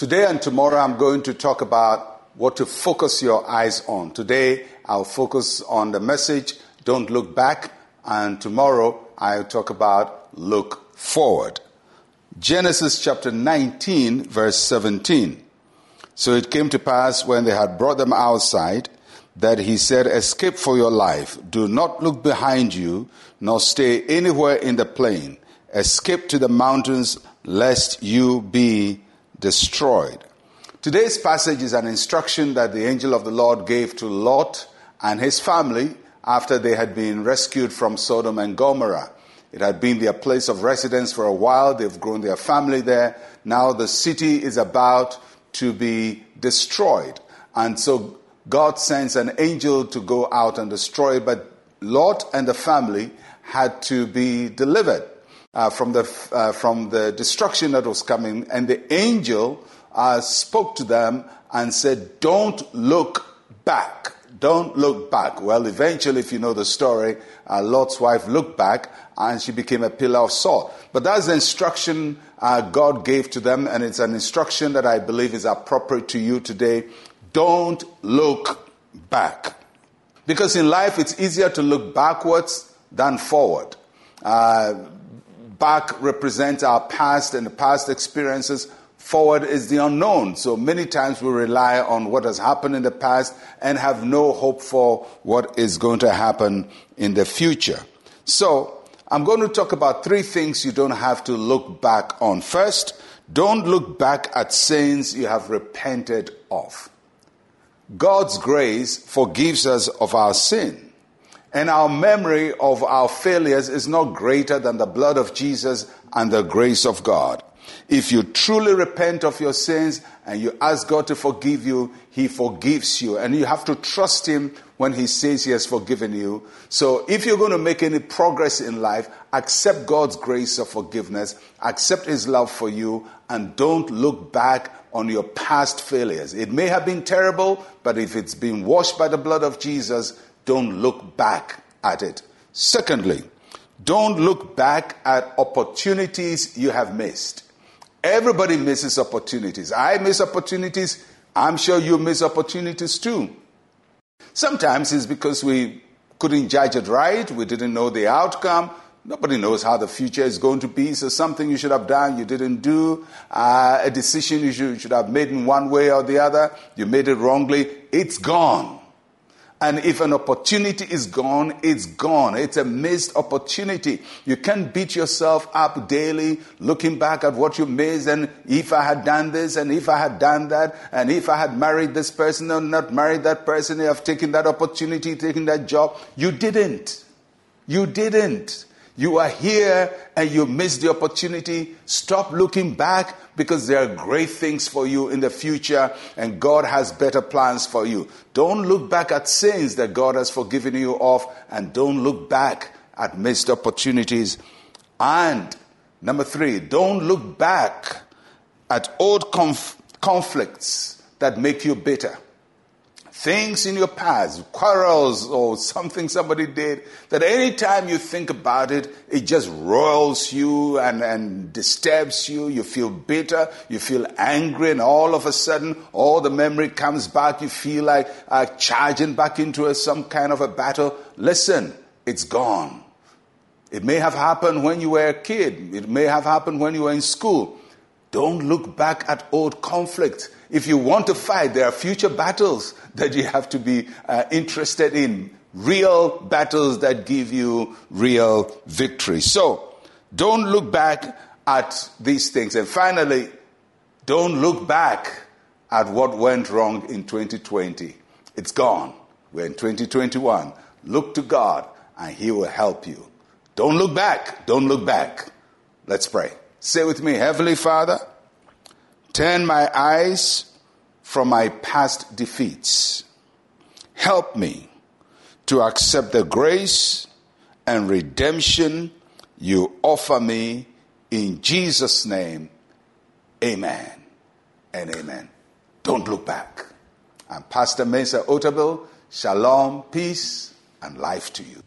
Today and tomorrow, I'm going to talk about what to focus your eyes on. Today, I'll focus on the message, Don't Look Back, and tomorrow, I'll talk about Look Forward. Genesis chapter 19, verse 17. So it came to pass when they had brought them outside that he said, Escape for your life. Do not look behind you, nor stay anywhere in the plain. Escape to the mountains, lest you be destroyed. Today's passage is an instruction that the angel of the Lord gave to Lot and his family after they had been rescued from Sodom and Gomorrah. It had been their place of residence for a while. They've grown their family there. Now the city is about to be destroyed. And so God sends an angel to go out and destroy. But Lot and the family had to be delivered uh, from, the, uh, from the destruction that was coming. And the angel uh, spoke to them and said, Don't look back. Don't look back. Well, eventually, if you know the story, uh, Lot's wife looked back and she became a pillar of salt. But that's the instruction uh, God gave to them, and it's an instruction that I believe is appropriate to you today. Don't look back. Because in life, it's easier to look backwards than forward. Uh, back represents our past and the past experiences. Forward is the unknown. So many times we rely on what has happened in the past and have no hope for what is going to happen in the future. So I'm going to talk about three things you don't have to look back on. First, don't look back at sins you have repented of. God's grace forgives us of our sin. And our memory of our failures is not greater than the blood of Jesus and the grace of God. If you truly repent of your sins and you ask God to forgive you, He forgives you. And you have to trust Him when He says He has forgiven you. So if you're going to make any progress in life, accept God's grace of forgiveness, accept His love for you, and don't look back on your past failures. It may have been terrible, but if it's been washed by the blood of Jesus, don't look back at it. Secondly, don't look back at opportunities you have missed. Everybody misses opportunities. I miss opportunities. I'm sure you miss opportunities too. Sometimes it's because we couldn't judge it right, we didn't know the outcome. Nobody knows how the future is going to be. So something you should have done, you didn't do. Uh, a decision you should, should have made in one way or the other, you made it wrongly. It's gone. And if an opportunity is gone, it's gone. It's a missed opportunity. You can't beat yourself up daily looking back at what you missed and if I had done this and if I had done that and if I had married this person or not married that person, I've taken that opportunity, taken that job. You didn't. You didn't. You are here and you missed the opportunity. Stop looking back because there are great things for you in the future and God has better plans for you. Don't look back at sins that God has forgiven you of and don't look back at missed opportunities. And number three, don't look back at old conf- conflicts that make you bitter things in your past, quarrels or something somebody did, that anytime you think about it, it just roils you and, and disturbs you. You feel bitter, you feel angry, and all of a sudden, all the memory comes back. You feel like uh, charging back into a, some kind of a battle. Listen, it's gone. It may have happened when you were a kid. It may have happened when you were in school. Don't look back at old conflict. If you want to fight, there are future battles that you have to be uh, interested in. Real battles that give you real victory. So, don't look back at these things. And finally, don't look back at what went wrong in 2020. It's gone. We're in 2021. Look to God and He will help you. Don't look back. Don't look back. Let's pray. Say with me, Heavenly Father, turn my eyes from my past defeats. Help me to accept the grace and redemption you offer me in Jesus' name. Amen and amen. Don't look back. I'm Pastor Mensa Otabil. Shalom, peace, and life to you.